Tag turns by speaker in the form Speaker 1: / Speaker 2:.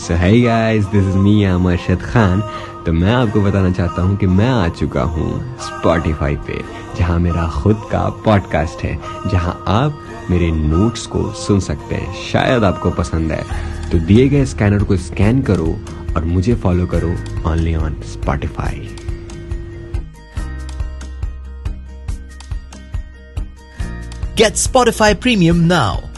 Speaker 1: सो है guys this is me आम अरशद खान तो मैं आपको बताना चाहता हूँ कि मैं आ चुका हूँ स्पॉटिफाई पे, जहाँ मेरा खुद का पॉडकास्ट है, जहाँ आप मेरे नोट्स को सुन सकते हैं। शायद आपको पसंद है। तो दिए गए स्कैनर को स्कैन करो और मुझे फॉलो करो only on Spotify
Speaker 2: Get Spotify Premium now